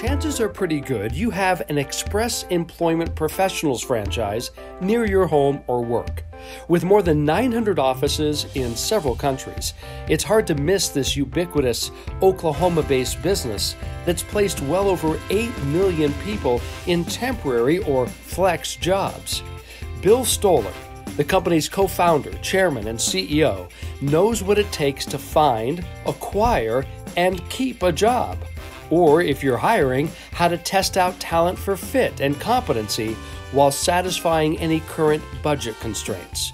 chances are pretty good you have an Express Employment Professionals franchise near your home or work. With more than 900 offices in several countries, it's hard to miss this ubiquitous Oklahoma based business that's placed well over 8 million people in temporary or flex jobs. Bill Stoller, the company's co founder, chairman, and CEO, knows what it takes to find, acquire, and keep a job. Or if you're hiring, how to test out talent for fit and competency while satisfying any current budget constraints.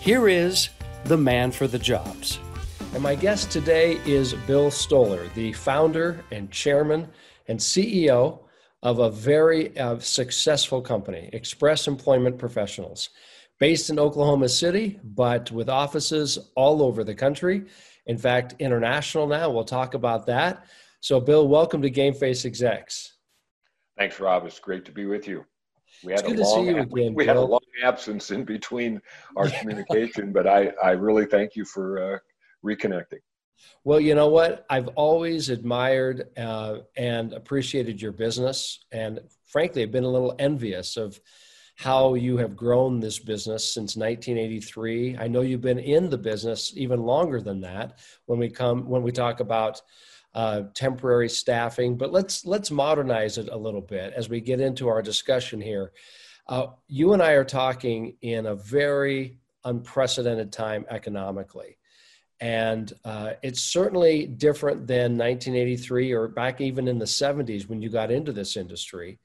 Here is the man for the jobs. And my guest today is Bill Stoller, the founder and chairman and CEO of a very uh, successful company, Express Employment Professionals, based in Oklahoma City, but with offices all over the country. In fact, international now. We'll talk about that. So, Bill, welcome to Game Face Execs. Thanks, Rob. It's great to be with you. We had, a long, again, we had a long absence in between our communication, but I, I really thank you for uh, reconnecting. Well, you know what? I've always admired uh, and appreciated your business. And frankly, I've been a little envious of how you have grown this business since 1983. I know you've been in the business even longer than that when we come when we talk about uh, temporary staffing. But let's let's modernize it a little bit as we get into our discussion here. Uh, you and I are talking in a very unprecedented time economically. And uh, it's certainly different than 1983 or back even in the 70s when you got into this industry.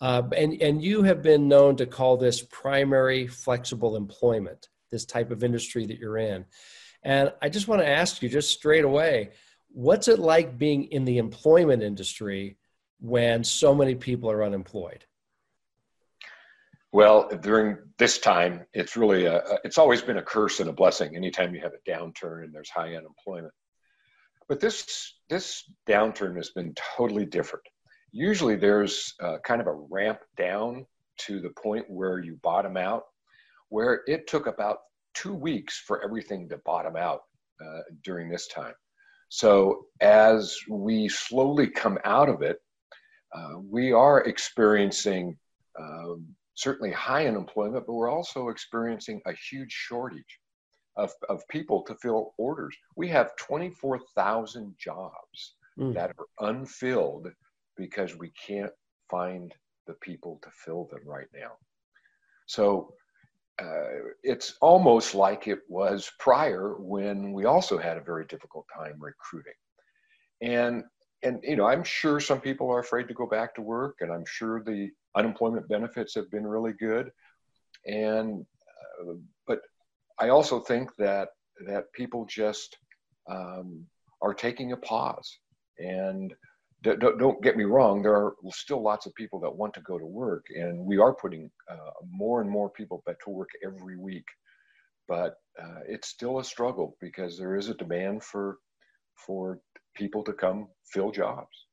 Uh, and, and you have been known to call this primary flexible employment, this type of industry that you're in. And I just want to ask you just straight away what's it like being in the employment industry when so many people are unemployed? Well, during this time, it's really a, it's always been a curse and a blessing. Anytime you have a downturn and there's high unemployment, but this this downturn has been totally different. Usually, there's uh, kind of a ramp down to the point where you bottom out, where it took about two weeks for everything to bottom out uh, during this time. So as we slowly come out of it, uh, we are experiencing um, certainly high unemployment, but we're also experiencing a huge shortage of, of people to fill orders. We have 24,000 jobs mm. that are unfilled because we can't find the people to fill them right now. So uh, it's almost like it was prior when we also had a very difficult time recruiting. And and you know, I'm sure some people are afraid to go back to work, and I'm sure the unemployment benefits have been really good. And uh, but I also think that that people just um, are taking a pause and don't, don't get me wrong, there are still lots of people that want to go to work, and we are putting uh, more and more people back to work every week. But uh, it's still a struggle because there is a demand for for people to come fill jobs.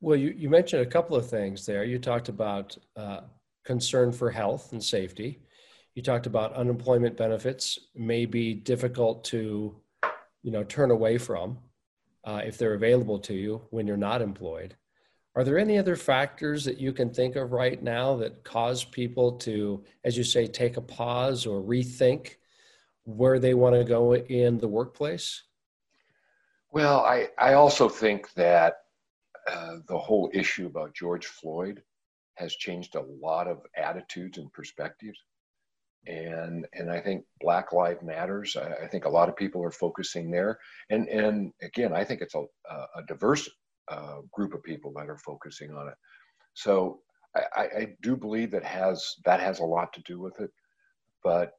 Well, you, you mentioned a couple of things there. You talked about uh, concern for health and safety. You talked about unemployment benefits may be difficult to, you know, turn away from uh, if they're available to you when you're not employed. Are there any other factors that you can think of right now that cause people to, as you say, take a pause or rethink where they want to go in the workplace? Well, I, I also think that uh, the whole issue about George Floyd has changed a lot of attitudes and perspectives and and I think Black Lives Matters. I, I, think a lot of people are focusing there, and and again, I think it's a a diverse uh, group of people that are focusing on it. So I, I, do believe that has that has a lot to do with it, but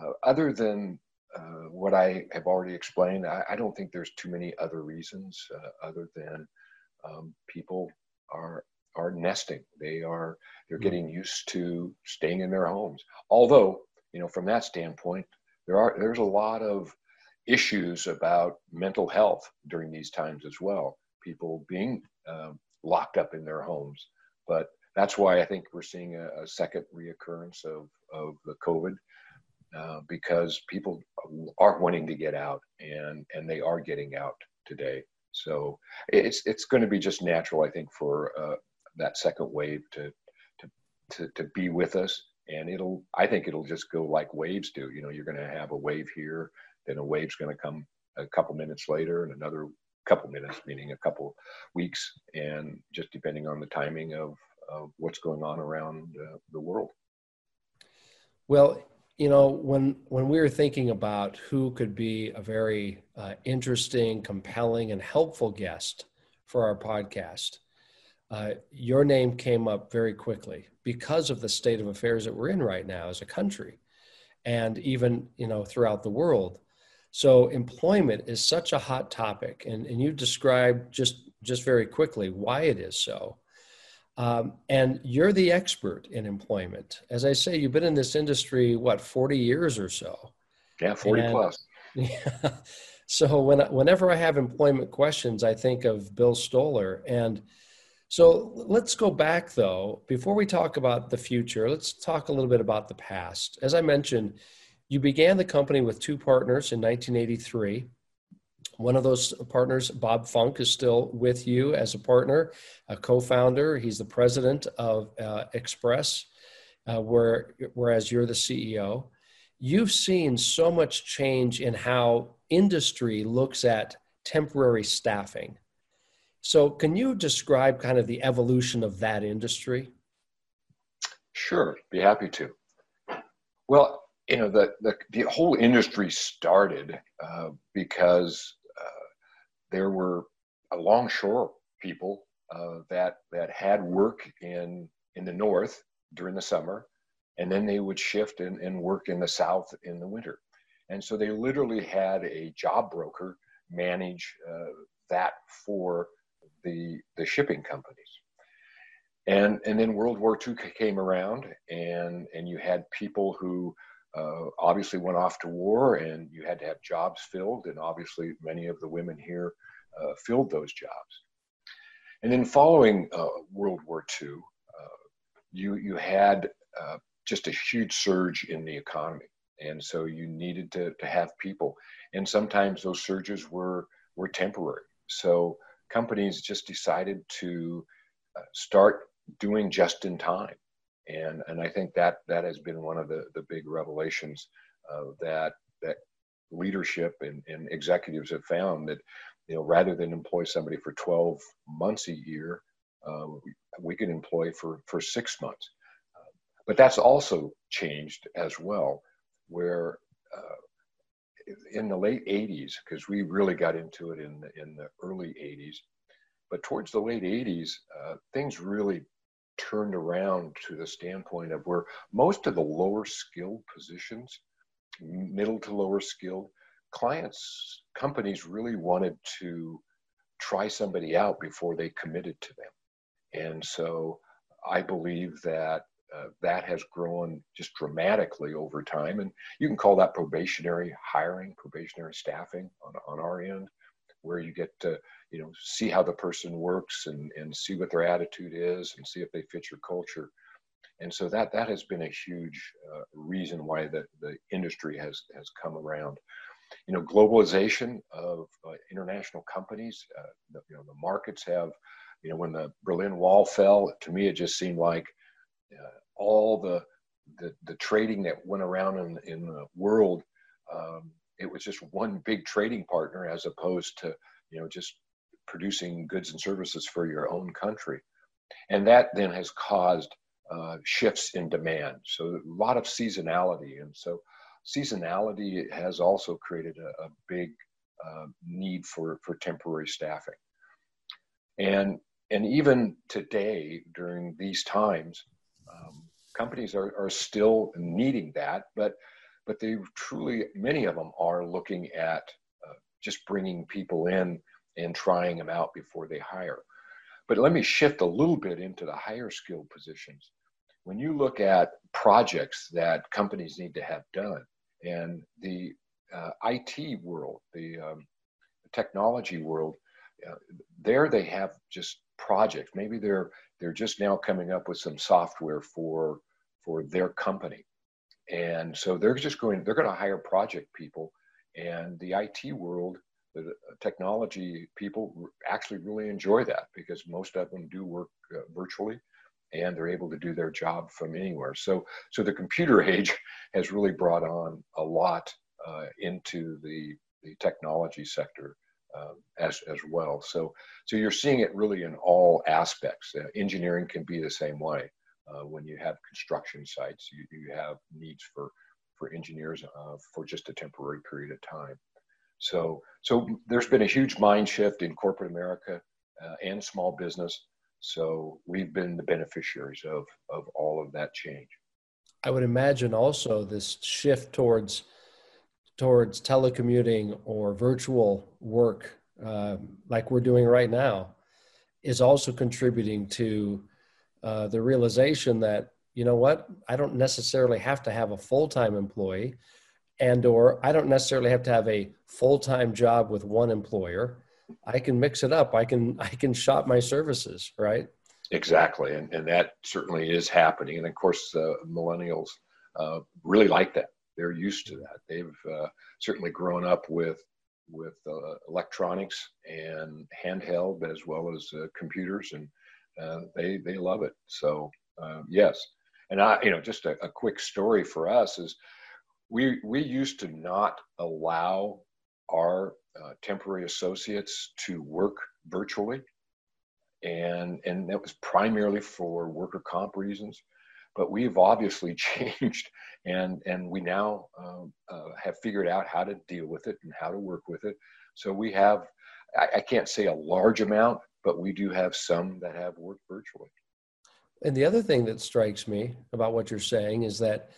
uh, other than uh, what I have already explained, I, I, don't think there's too many other reasons uh, other than um, people are are nesting. They are they're hmm. getting used to staying in their homes. Although, you know, from that standpoint, there are there's a lot of issues about mental health during these times as well. People being um, locked up in their homes, but that's why I think we're seeing a, a second reoccurrence of of the COVID. Uh, because people are wanting to get out and and they are getting out today So it's it's going to be just natural, I think, for uh, that second wave to, to to to be with us, and it'll I think it'll just go like waves do. You know, you're going to have a wave here, then a wave's going to come a couple minutes later, and another couple minutes, meaning a couple weeks, and just depending on the timing of, of what's going on around uh, the world. Well, you know, when when we were thinking about who could be a very uh, interesting, compelling, and helpful guest for our podcast, uh, your name came up very quickly because of the state of affairs that we're in right now as a country, and even you know throughout the world. So employment is such a hot topic, and, and you described just just very quickly why it is so. Um, and you're the expert in employment. As I say, you've been in this industry what 40 years or so. Yeah, 40 and, plus. Yeah. So when whenever I have employment questions, I think of Bill Stoller. And so let's go back though. Before we talk about the future, let's talk a little bit about the past. As I mentioned, you began the company with two partners in 1983. One of those partners, Bob Funk, is still with you as a partner, a co-founder. He's the president of uh, Express, uh, where, whereas you're the CEO. You've seen so much change in how industry looks at temporary staffing. So, can you describe kind of the evolution of that industry? Sure, be happy to. Well, you know the the, the whole industry started uh, because uh, there were longshore people uh, that that had work in in the north during the summer, and then they would shift and, and work in the south in the winter, and so they literally had a job broker manage uh, that for the the shipping companies. And, and then World War II came around, and, and you had people who uh, obviously went off to war and you had to have jobs filled and obviously many of the women here uh, filled those jobs. And then following uh, world war ii uh, you, you had uh, just a huge surge in the economy. And so you needed to, to have people. And sometimes those surges were were temporary. So companies just decided to uh, start doing just in time. And and I think that that has been one of the the big revelations that that leadership and, and executives have found that you know rather than employ somebody for 12 months a year uh, we, we, can employ for for six months. Uh, but that's also changed as well where uh, in the late 80s because we really got into it in the, in the early 80s but towards the late 80s uh, things really turned around to the standpoint of where most of the lower skilled positions, middle to lower skilled, clients, companies really wanted to try somebody out before they committed to them. And so I believe that uh, that has grown just dramatically over time. And you can call that probationary hiring, probationary staffing on, on our end, where you get to you know see how the person works and and see what their attitude is and see if they fit your culture and so that that has been a huge uh, reason why the, the industry has has come around you know globalization of uh, international companies uh, the, you know the markets have you know when the berlin wall fell to me it just seemed like all the, the the trading that went around in, in the world um, it was just one big trading partner as opposed to you know just producing goods and services for your own country. And that then has caused uh, shifts in demand. So a lot of seasonality. And so seasonality has also created a, a big uh, need for, for temporary staffing. And, and even today, during these times, companies are, are still needing that, but, but they truly, many of them are looking at uh, just bringing people in and trying them out before they hire. But let me shift a little bit into the higher skilled positions. When you look at projects that companies need to have done, and the uh, IT world, the um, technology world, uh, there they have just projects. Maybe they're they're just now coming up with some software for for their company, and so they're just going. They're going to hire project people, and the IT world the technology people actually really enjoy that because most of them do work uh, virtually and they're able to do their job from anywhere. So, so the computer age has really brought on a lot uh, into the, the technology sector uh, as, as well. So, so you're seeing it really in all aspects. Uh, engineering can be the same way. Uh, when you have construction sites, you, you have needs for, for engineers uh, for just a temporary period of time. So, so there's been a huge mind shift in corporate America uh, and small business. So we've been the beneficiaries of, of all of that change. I would imagine also this shift towards towards telecommuting or virtual work, uh, like we're doing right now, is also contributing to uh, the realization that you know what? I don't necessarily have to have a full time employee and or i don't necessarily have to have a full-time job with one employer. I can mix it up. I can i can shop my services right? Exactly. And, and that certainly is happening. And of course uh, millennials uh, really like that. They're used to that. They've uh, certainly grown up with with uh, electronics and handheld as well as uh, computers and uh, they they love it. So yes. And i you know just a, a quick story for us is we we used to not allow our uh, temporary associates to work virtually. And and that was primarily for worker comp reasons. But we've obviously changed and and we now uh, uh, have figured out how to deal with it and how to work with it. So we have I can't say a large amount but we do have some that have worked virtually. And the other thing that strikes me about what you're saying is that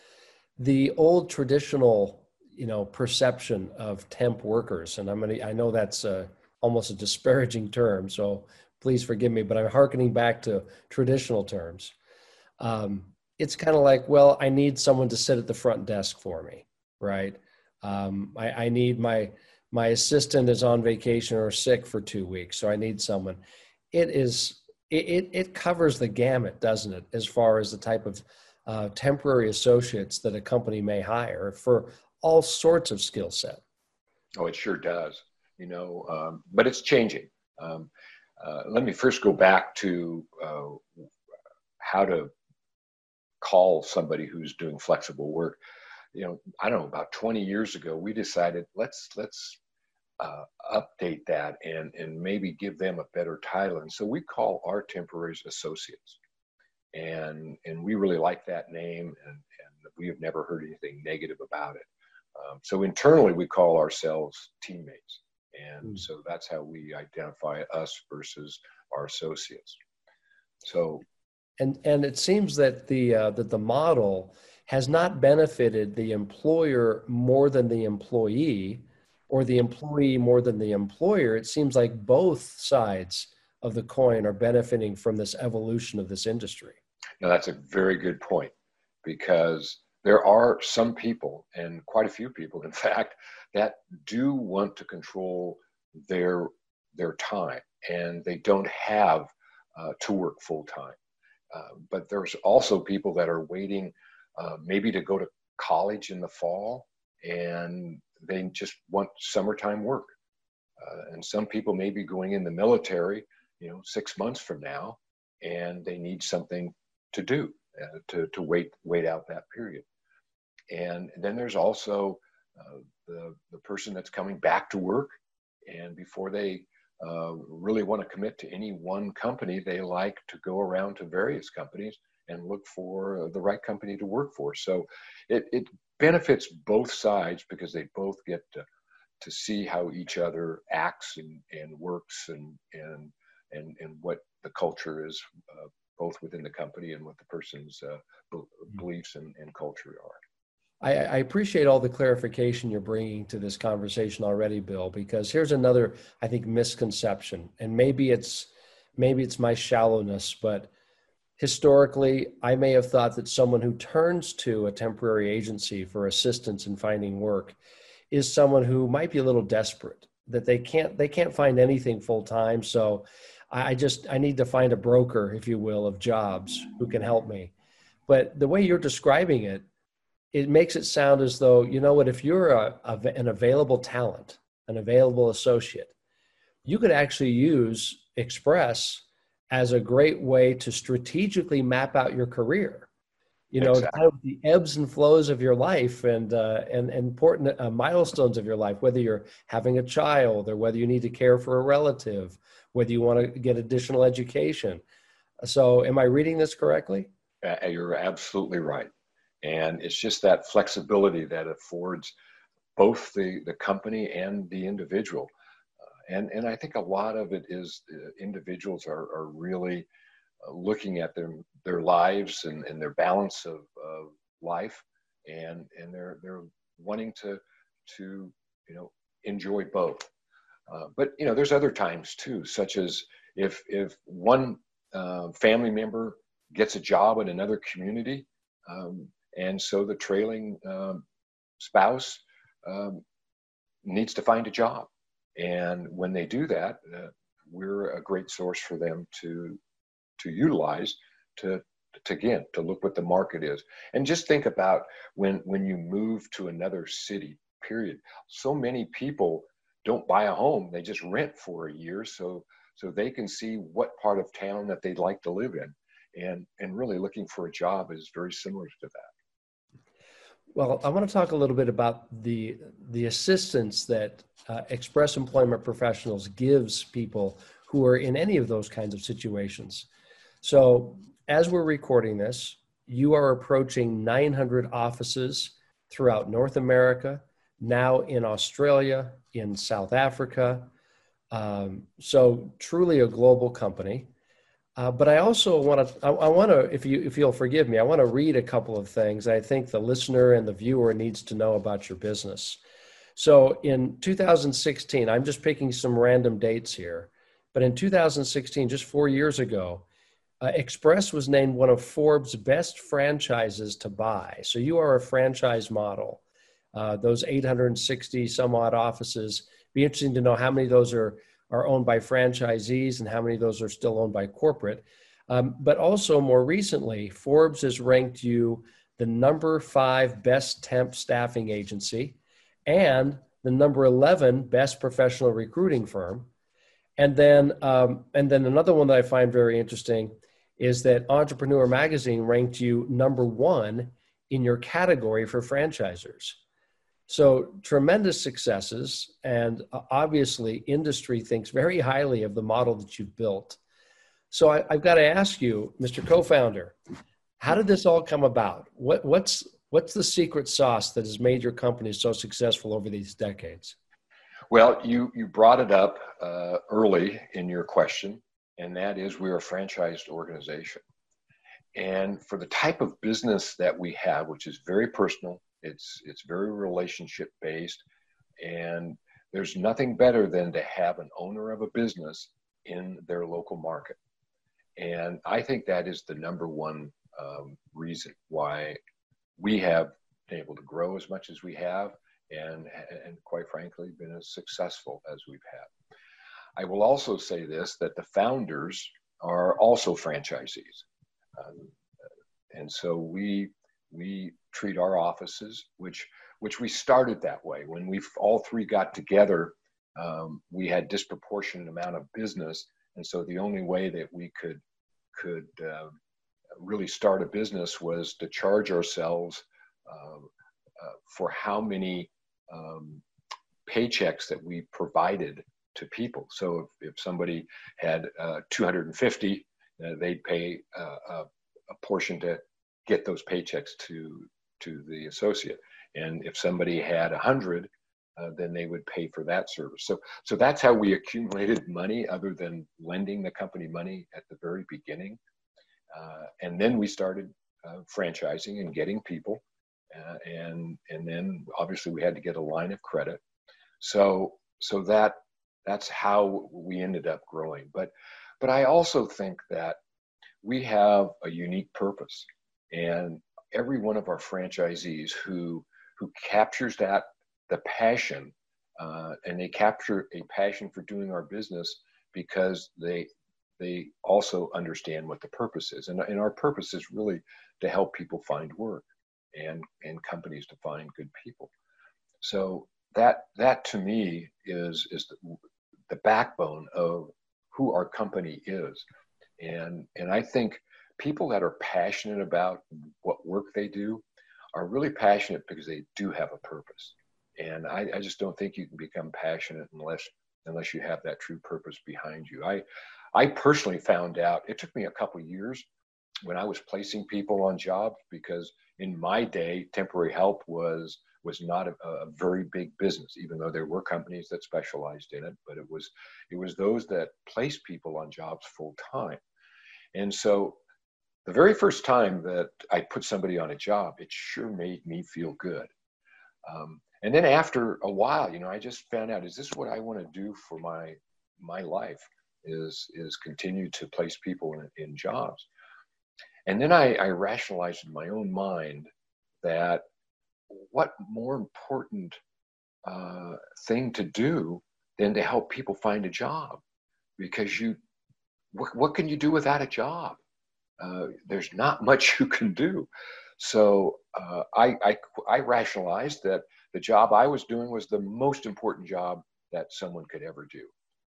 the old traditional you know perception of temp workers and i'm gonna i know that's a, almost a disparaging term so please forgive me but i'm hearkening back to traditional terms. Um, it's kind of like well i need someone to sit at the front desk for me right? Um, I, I need my my assistant is on vacation or sick for two weeks so i need someone it is it, it covers the gamut doesn't it as far as the type of uh, temporary associates that a company may hire for all sorts of skill set. Oh, it sure does. You know, um, but it's changing. Um, uh, let me first go back to uh, how to call somebody who's doing flexible work. You know, I don't know. About 20 years ago, we decided let's let's uh, update that and and maybe give them a better title. And so we call our temporaries associates. And and we really like that name and, and we have never heard anything negative about it. Um, so internally we call ourselves teammates. And mm. so that's how we identify us versus our associates. So. And and it seems that the uh, that the model has not benefited the employer more than the employee or the employee more than the employer it seems like both sides of the coin are benefiting from this evolution of this industry now, that's a very good point because there are some people, and quite a few people, in fact, that do want to control their their time, and they don't have uh, to work full time. Uh, but there's also people that are waiting, uh, maybe to go to college in the fall, and they just want summertime work. Uh, and some people may be going in the military, you know, six months from now, and they need something to do uh, to, to wait wait out that period and then there's also uh, the, the person that's coming back to work and before they uh, really want to commit to any one company they like to go around to various companies and look for the right company to work for so it, it benefits both sides because they both get to, to see how each other acts and, and works and, and and and what the culture is uh, both within the company and what the person's uh, mm-hmm. beliefs and, and culture are. I, I, appreciate all the clarification you're bringing to this conversation already, Bill, because here's another, I think, misconception, and maybe it's maybe it's my shallowness, but historically, I may have thought that someone who turns to a temporary agency for assistance in finding work is someone who might be a little desperate that they can't they can't find anything full time, so I just I need to find a broker, if you will, of jobs who can help me. But the way you're describing it, it makes it sound as though you know what if you're a, a, an available talent an available associate, you could actually use Express as a great way to strategically map out your career. You know, exactly. kind of the ebbs and flows of your life and uh, and, and important uh, milestones of your life, whether you're having a child or whether you need to care for a relative, whether you want to get additional education. So, am I reading this correctly? Uh, you're absolutely right. And it's just that flexibility that affords both the, the company and the individual. And, and I think a lot of it is uh, individuals are, are really uh, looking at their, their lives and, and their balance of, of life. And, and they're, they're wanting to, to, you know, enjoy both. Uh, but, you know, there's other times too, such as if, if one uh, family member gets a job in another community, um, and so the trailing um, spouse um, needs to find a job. And when they do that, uh, we're a great source for them to to utilize to to again to look what the market is. And just think about when when you move to another city period. So many people don't buy a home. They just rent for a year so so they can see what part of town that they'd like to live in. And and really looking for a job is very similar to that well i want to talk a little bit about the the assistance that uh, express employment professionals gives people who are in any of those kinds of situations. So as we're recording this you are approaching 900 offices throughout north america now in australia in south africa. Um, so truly a global company uh, but I also want to, I, I want to, if you if you'll forgive me, I want to read a couple of things I think the listener and the viewer needs to know about your business. So in 2016, I'm just picking some random dates here, but in 2016, just four years ago, uh, Express was named one of Forbes' best franchises to buy. So you are a franchise model. Uh, those 860 some odd offices. Be interesting to know how many of those are are owned by franchisees and how many of those are still owned by corporate. Um, but also, more recently, Forbes has ranked you the number five best temp staffing agency and the number 11 best professional recruiting firm. And then, um, and then another one that I find very interesting is that Entrepreneur Magazine ranked you number one in your category for franchisors. So tremendous successes, and uh, obviously, industry thinks very highly of the model that you've built. So I, have got to ask you, Mr. Co-founder, how did this all come about? What, what's what's the secret sauce that has made your company so successful over these decades? Well, you you brought it up uh, early in your question, and that is we're a franchised organization, and for the type of business that we have, which is very personal, it's it's very relationship based, and there's nothing better than to have an owner of a business in their local market. And I think that is the number one um, reason why we have been able to grow as much as we have, and and quite frankly, been as successful as we've had. I will also say this: that the founders are also franchisees, um, and so we we treat our offices, which which we started that way. When we all three got together, um, we had disproportionate amount of business, and so the only way that we could could uh, really start a business was to charge ourselves uh, uh, for how many um, paychecks that we provided to people. So if, if somebody had uh, 250, uh, they'd pay uh, a, a portion to get those paychecks to to the associate. And if somebody had a hundred, uh, then they would pay for that service. So, so that's how we accumulated money, other than lending the company money at the very beginning. Uh, and then we started uh, franchising and getting people, uh, and and then obviously we had to get a line of credit. So, so that that's how we ended up growing. But, but I also think that we have a unique purpose, and every one of our franchisees who who captures that the passion uh, and they capture a passion for doing our business because they they also understand what the purpose is. And, and our purpose is really to help people find work and and companies to find good people. So that that to me is is the, the backbone of who our company is, and and I think people that are passionate about what work they do are really passionate because they do have a purpose. And I, I just don't think you can become passionate unless unless you have that true purpose behind you. I I personally found out it took me a couple years when I was placing people on jobs because in my day temporary help was was not a, a, very big business even though there were companies that specialized in it but it was it was those that placed people on jobs full time and so the very first time that I put somebody on a job, it sure made me feel good. Um, and then after a while, you know, I just found out, is this what I want to do for my my life? Is is continue to place people in, in jobs? And then I, I rationalized in my own mind that what more important uh, thing to do than to help people find a job? Because you, what, what can you do without a job? Uh, there's not much you can do. So uh, I, I, I rationalized that the job I was doing was the most important job that someone could ever do.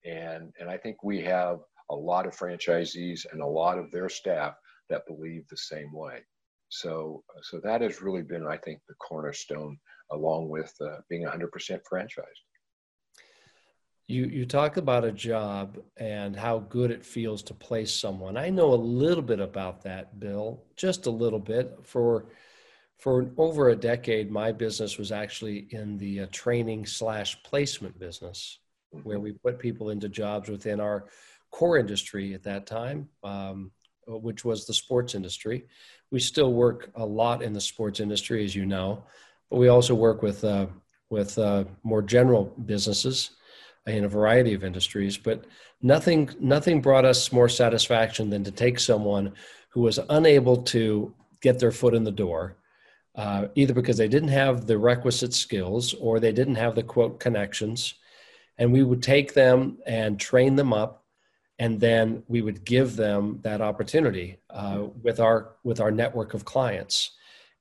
And, and I think we have a lot of franchisees and a lot of their staff that believe the same way. So, so that has really been, I think, the cornerstone along with uh, being 100% franchised you you talk about a job and how good it feels to place someone. I know a little bit about that bill just a little bit. For for over a decade my business was actually in the uh, training slash placement business where we put people into jobs within our core industry at that time um, which was the sports industry. We still work a lot in the sports industry as you know but we also work with uh, with uh, more general businesses in a variety of industries, but nothing nothing brought us more satisfaction than to take someone who was unable to get their foot in the door, uh, either because they didn't have the requisite skills or they didn't have the quote connections, and we would take them and train them up, and then we would give them that opportunity uh, with our with our network of clients,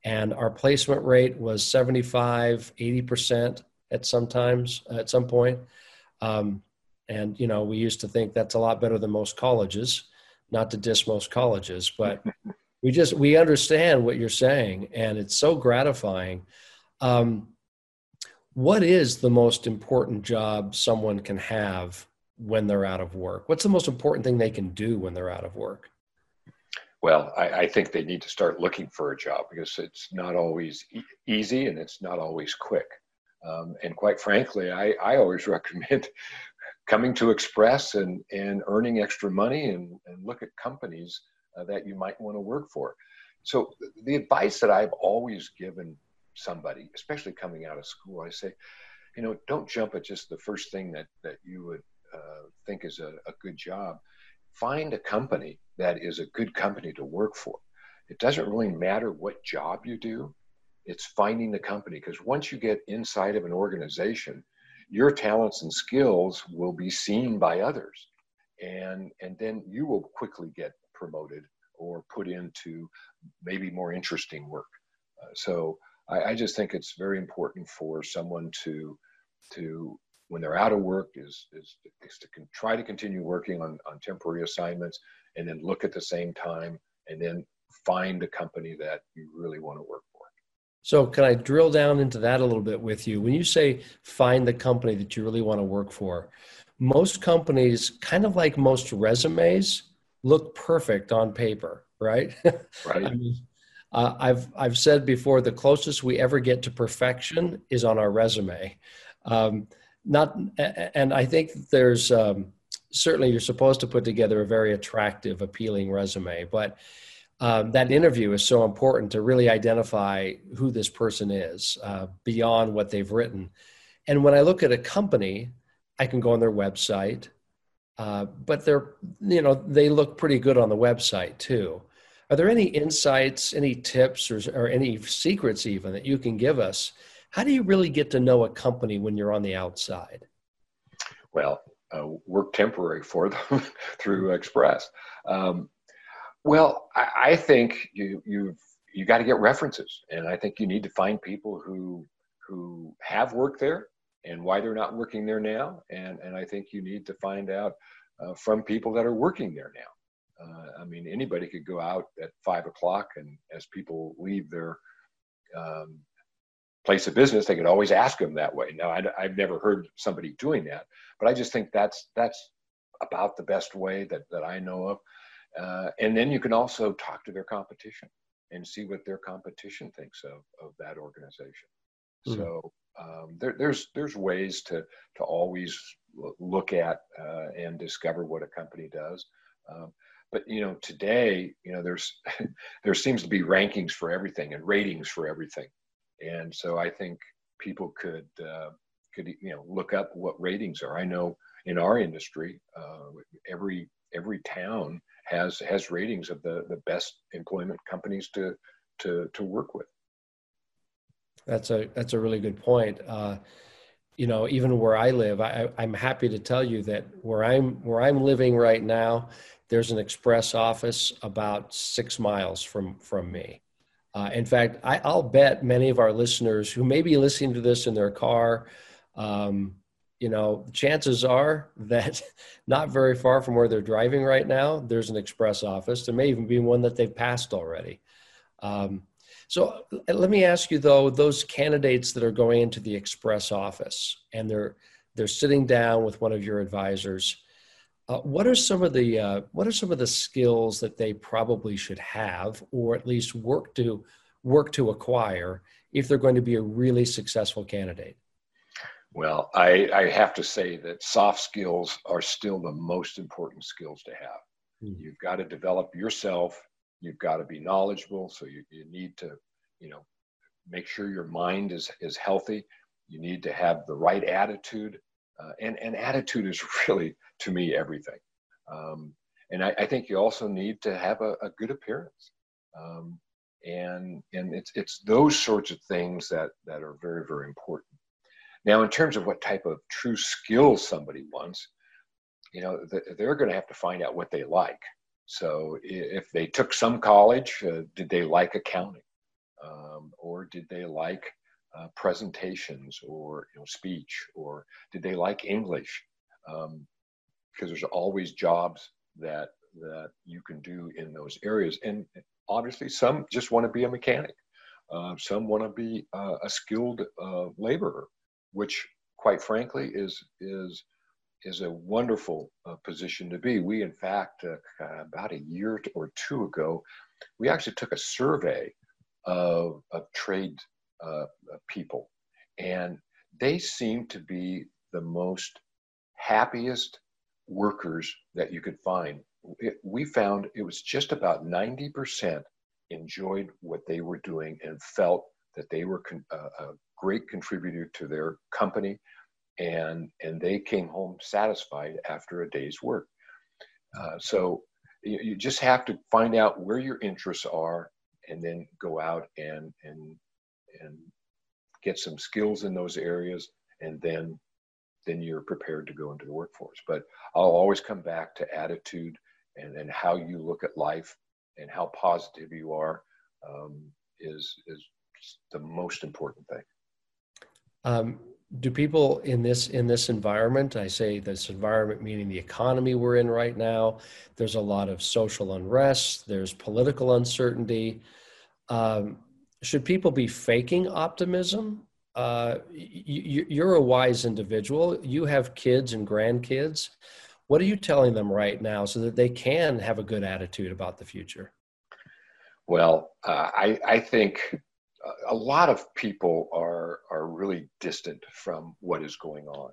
and our placement rate was 75, 80 percent at sometimes at some point um, and you know, we used to think that's a lot better than most colleges. Not to diss most colleges, but we just we understand what you're saying, and it's so gratifying. Um, what is the most important job someone can have when they're out of work? What's the most important thing they can do when they're out of work? Well, I, I think they need to start looking for a job because it's not always e- easy and it's not always quick. Um, and quite frankly, I, I always recommend coming to Express and, and earning extra money and, and look at companies uh, that you might want to work for. So, the advice that I've always given somebody, especially coming out of school, I say, you know, don't jump at just the first thing that, that you would uh, think is a, a good job. Find a company that is a good company to work for. It doesn't really matter what job you do it's finding the company because once you get inside of an organization your talents and skills will be seen by others. And and then you will quickly get promoted or put into maybe more interesting work. Uh, so I, I, just think it's very important for someone to to when they're out of work is is, is to con- try to continue working on, on temporary assignments and then look at the same time and then find a company that you really want to work so, can I drill down into that a little bit with you? When you say find the company that you really want to work for, most companies, kind of like most resumes, look perfect on paper, right? Right. I mean, uh, I've I've said before the closest we ever get to perfection is on our resume. Um, not, and I think there's um, certainly you're supposed to put together a very attractive, appealing resume, but um, that interview is so important to really identify who this person is uh, beyond what they've written. And when I look at a company, I can go on their website, uh, but they're you know they look pretty good on the website too. Are there any insights, any tips, or, or any secrets even that you can give us? How do you really get to know a company when you're on the outside? Well, uh, work temporary for them through Express. Um, well, I, I think you you've you got to get references, and I think you need to find people who who have worked there and why they're not working there now. And, and I think you need to find out uh, from people that are working there now. Uh, I mean, anybody could go out at five o'clock, and as people leave their um, place of business, they could always ask them that way. Now, I, have never heard somebody doing that, but I just think that's that's about the best way that that I know of. Uh, and then you can also talk to their competition and see what their competition thinks of of that organization. Mm-hmm. So um, there, there's there's ways to to always look at uh, and discover what a company does. Um, but you know today you know there's there seems to be rankings for everything and ratings for everything and so I think people could uh, could you know look up what ratings are. I know in our industry, uh, every every town has has ratings of the the best employment companies to to to work with. That's a that's a really good point. Uh, you know, even where I live, I, I'm happy to tell you that where I'm where I'm living right now, there's an express office about six miles from from me. Uh, in fact, I, will bet many of our listeners who may be listening to this in their car, um, you know, chances are that not very far from where they're driving right now, there's an express office. There may even be one that they've passed already. Um, so let me ask you though, those candidates that are going into the express office and they're they're sitting down with one of your advisors uh, what are some of the uh, what are some of the skills that they probably should have, or at least work to work to acquire, if they're going to be a really successful candidate? Well, I, I have to say that soft skills are still the most important skills to have. Mm-hmm. You've got to develop yourself. You've got to be knowledgeable. So you, you need to, you know, make sure your mind is is healthy. You need to have the right attitude. Uh, and, and attitude is really, to me, everything. Um, and I, I, think you also need to have a, a good appearance. Um, and and it's, it's those sorts of things that, that are very, very important. Now, in terms of what type of true skills somebody wants, you know, they're going to have to find out what they like. So if they took some college, uh, did they like accounting? Um, or did they like uh, presentations or you know, speech, or did they like English? Um, because there's always jobs that that you can do in those areas, and obviously some just want to be a mechanic. Uh, some want to be uh, a skilled uh, laborer, which, quite frankly, is is is a wonderful uh, position to be. We, in fact, uh, about a year or two ago, we actually took a survey of, of trade uh, people. And they seem to be the most happiest workers that you could find. It, we found it was just about 90% enjoyed what they were doing and felt that they were con- a great contributor to their company and and they came home satisfied after a day's work. Uh, so you, you, just have to find out where your interests are and then go out and and and get some skills in those areas and then then you're prepared to go into the workforce. But i'll always come back to attitude and, and how you look at life and how positive you are um, is is the most important thing um, do people in this in this environment i say this environment meaning the economy we're in right now there's a lot of social unrest there's political uncertainty um, should people be faking optimism? Uh, you, you're a wise individual. You have kids and grandkids. What are you telling them right now so that they can have a good attitude about the future? Well, uh, I, I think a lot of people are are really distant from what is going on.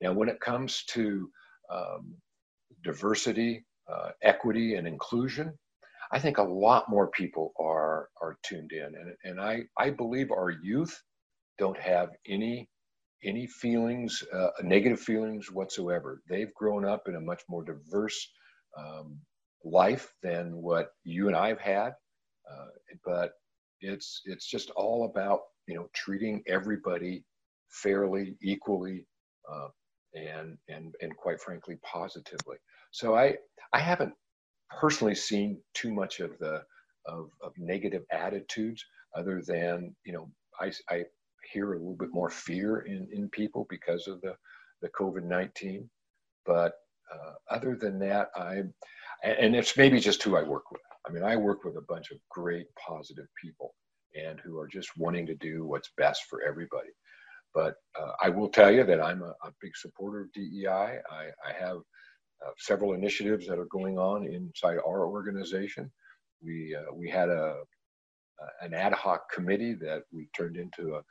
Now, when it comes to um, diversity, uh, equity, and inclusion, I think a lot more people are are tuned in, and and I I believe our youth don't have any any feelings, uh, negative feelings whatsoever. They've grown up in a much more diverse um, life than what you and I've had, uh, but it's it's just all about you know treating everybody fairly, equally, uh, and and and quite frankly positively. So I I haven't personally seen too much of the of, of negative attitudes other than you know I, I hear a little bit more fear in, in people because of the, the COVID 19. But uh, other than that, I, and it's maybe just who I work with. I mean, I work with a bunch of great, positive people and who are just wanting to do what's best for everybody. But uh, I will tell you that I'm a, a big supporter of DEI. I, I have uh, several initiatives that are going on inside our organization. We, uh, we had a, an ad hoc committee that we turned into a,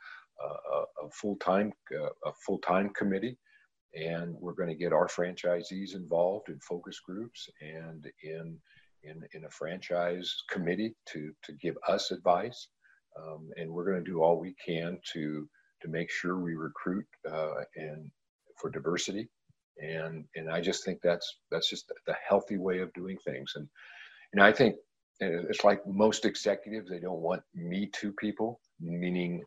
a, full-time uh, a full-time committee and we're going to get our franchisees involved in focus groups and in in, in a franchise committee to to give us advice. Um, and we're going to do all we can to to make sure we recruit uh, and for diversity. And and I just think that's that's just the healthy way of doing things. And know I think it's like most executives they don't want me too people meaning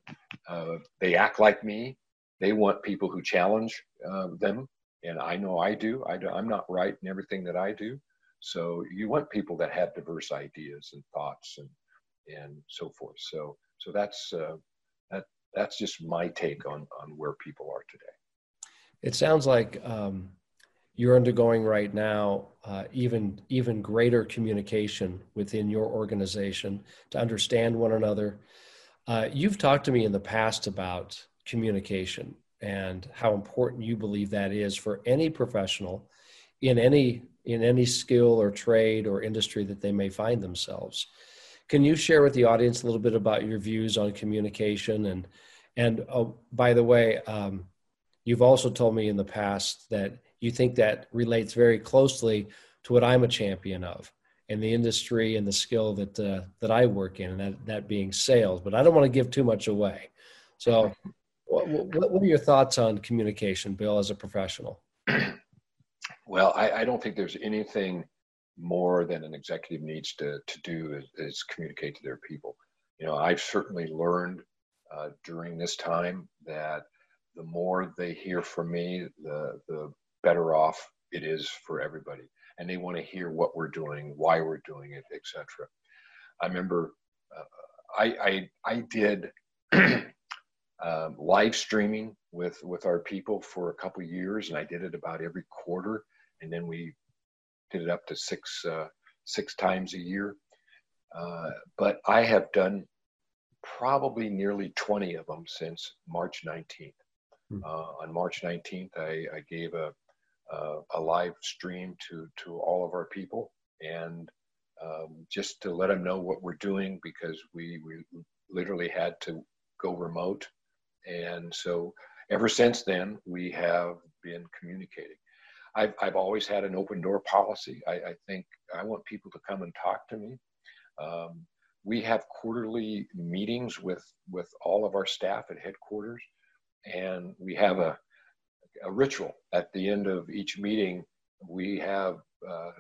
uh, they act like me. They want people who challenge um, them. And i know i do. I do i'm not right in everything that i do so you want people that have diverse ideas and thoughts and and so forth so so that's uh, that that's just my take on on where people are today it sounds like um, you're undergoing right now uh, even even greater communication within your organization to understand one another. Uh, you've talked to me in the past about communication and how important you believe that is for any professional in any in any skill or trade or industry that they may find themselves. Can you share with the audience a little bit about your views on communication and and oh, by the way, um, you've also told me in the past that you think that relates very closely to what I'm a champion of in the industry and the skill that uh, that I work in, and that that being sales. But I don't want to give too much away. So, what, what are your thoughts on communication, Bill, as a professional? Well, I, I don't think there's anything more than an executive needs to to do is, is communicate to their people. You know, I've certainly learned uh, during this time that the more they hear from me, the the better off it is for everybody. And they want to hear what we're doing, why we're doing it, etc. I remember uh, I, I, I did um, live streaming with with our people for a couple years, and I did it about every quarter, and then we did it up to six uh, six times a year. Uh, but I have done probably nearly 20 of them since March 19th. Hmm. Uh, on March 19th, I, I gave a, uh, a live stream to to all of our people and um, just to let them know what we're doing because we we literally had to go remote and so ever since then we have been communicating I've, I've always had an open door policy. I, I think I want people to come and talk to me. Um, we have quarterly meetings with with all of our staff at headquarters and we have a a ritual. At the end of each meeting. We have uh,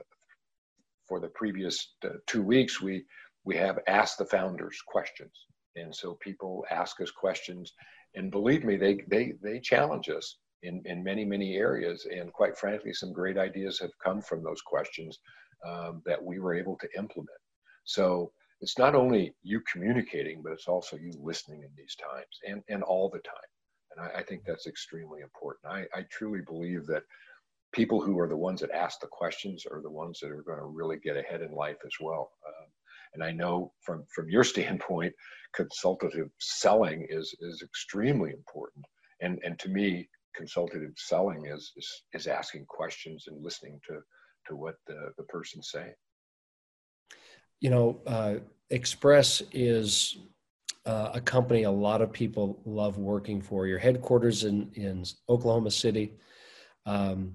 for the previous uh, two weeks we we have asked the founders questions, and so people ask us questions, and believe me, they they they challenge us in in many many areas, and quite frankly, some great ideas have come from those questions um, that we were able to implement. So it's not only you communicating, but it's also you listening in these times and and all the time. And I, I think that's extremely important. I, I truly believe that people who are the ones that ask the questions are the ones that are going to really get ahead in life as well. Um, and I know from from your standpoint, consultative selling is is extremely important. And and to me, consultative selling is is, is asking questions and listening to to what the, the person's saying. You know, uh, Express is uh, a company a lot of people love working for. Your headquarters in in Oklahoma City. Um,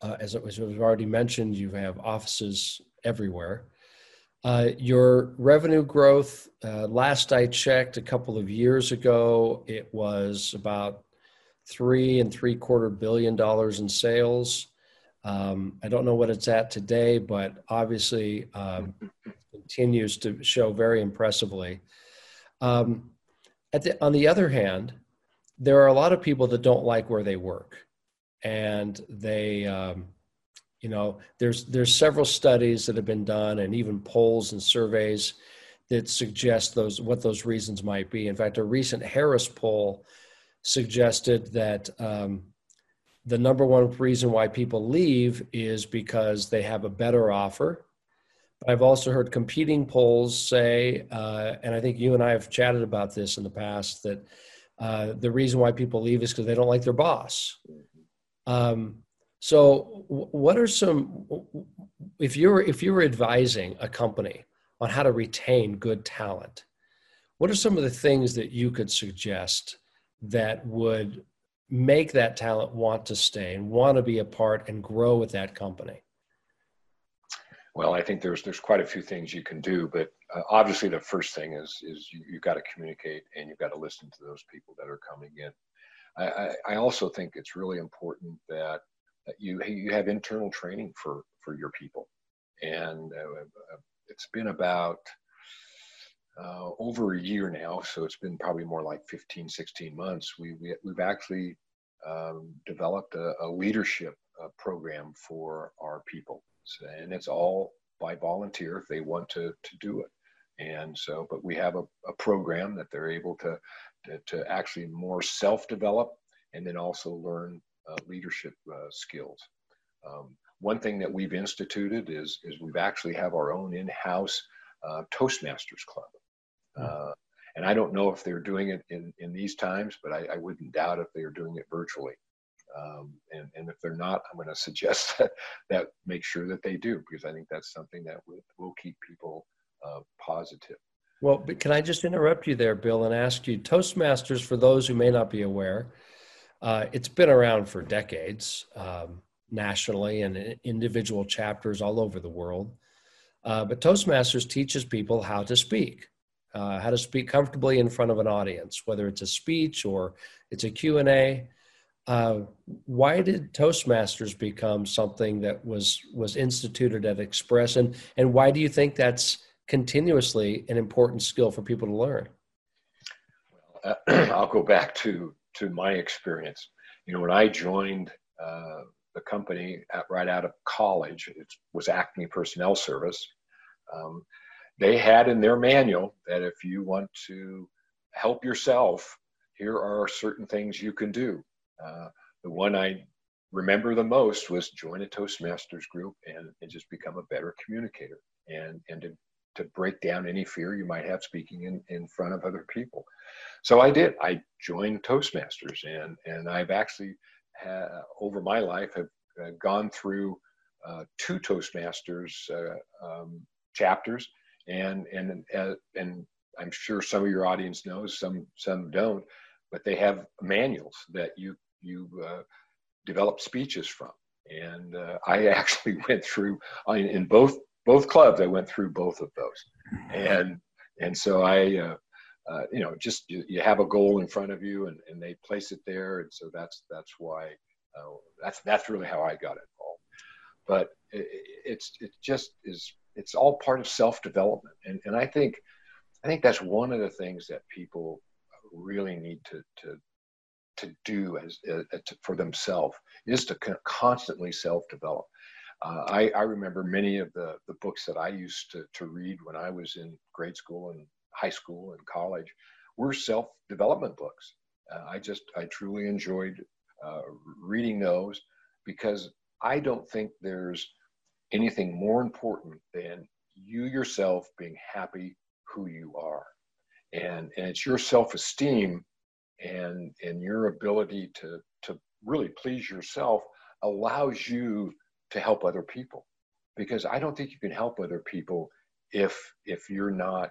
uh, as it was already mentioned, you have offices everywhere. Uh, your revenue growth, uh, last I checked a couple of years ago, it was about three and three quarter billion dollars in sales. Um, I don't know what it's at today, but obviously um, continues to show very impressively. Um, the, on the other hand, there are a lot of people that don't like where they work, and they, um, you know, there's there's several studies that have been done, and even polls and surveys that suggest those what those reasons might be. In fact, a recent Harris poll suggested that um, the number one reason why people leave is because they have a better offer. But I've also heard competing polls say, uh, and I think you and I have chatted about this in the past, that uh, the reason why people leave is because they don't like their boss. Um, so, what are some if you're if you're advising a company on how to retain good talent, what are some of the things that you could suggest that would make that talent want to stay and want to be a part and grow with that company? Well, I think there's there's quite a few things you can do, but uh, obviously the first thing is is you, have got to communicate and you've got to listen to those people that are coming in. I, I, also think it's really important that, that you you have internal training for for your people, and uh, uh it's been about uh, over a year now, so it's been probably more like 15, 16 months. We, we we've actually um, developed a, a leadership uh, program for our people, so, and it's all by volunteer if they want to to do it. And so, but we have a, a program that they're able to, to, to actually more self-develop and then also learn uh, leadership uh, skills. Um, one thing that we've instituted is is we've actually have our own in-house uh, Toastmasters club. Uh, and I don't know if they're doing it in, in these times, but I, I wouldn't doubt if they're doing it virtually. Um, and, and if they're not, I'm going to suggest that, that make sure that they do, because I think that's something that will, will keep people uh, positive. Well, can I just interrupt you there, Bill, and ask you Toastmasters, for those who may not be aware, uh, it's been around for decades um, nationally and individual chapters all over the world. Uh, but Toastmasters teaches people how to speak uh, how to speak comfortably in front of an audience, whether it's a speech or it's a Q&A. Uh, why did Toastmasters become something that was was instituted at Express, and and why do you think that's continuously an important skill for people to learn? Well, uh, I'll go back to to my experience. You know, when I joined uh, the company at, right out of college, it was Acme Personnel Service. Um, they had in their manual that if you want to help yourself, here are certain things you can do. Uh, the one I remember the most was join a Toastmasters group and, and just become a better communicator and, and to, to break down any fear you might have speaking in, in front of other people. So I did. I joined Toastmasters and, and I've actually, ha- over my life, have uh, gone through uh, two Toastmasters uh, um, chapters and and and I'm sure some of your audience knows, some some don't, but they have manuals that you you uh, develop speeches from. And uh, I actually went through in both both clubs. I went through both of those, and and so I. Uh, uh, you know, just you, you, have a goal in front of you, and, and they place it there, and so that's that's why uh, that's that's really how I got involved. But it, it's it just is it's all part of self-development and, and i think i think that's one of the things that people really need to to to do as uh, to, for themselves is to constantly self-develop uh, I, I remember many of the, the books that I used to, to read when I was in grade school and high school and college were self-development books. Uh, I just, I truly enjoyed uh, reading those because I don't think there's anything more important than you yourself being happy who you are. And, and it's your self-esteem and, and your ability to, to really please yourself allows you to help other people. Because I don't think you can help other people if, if you're not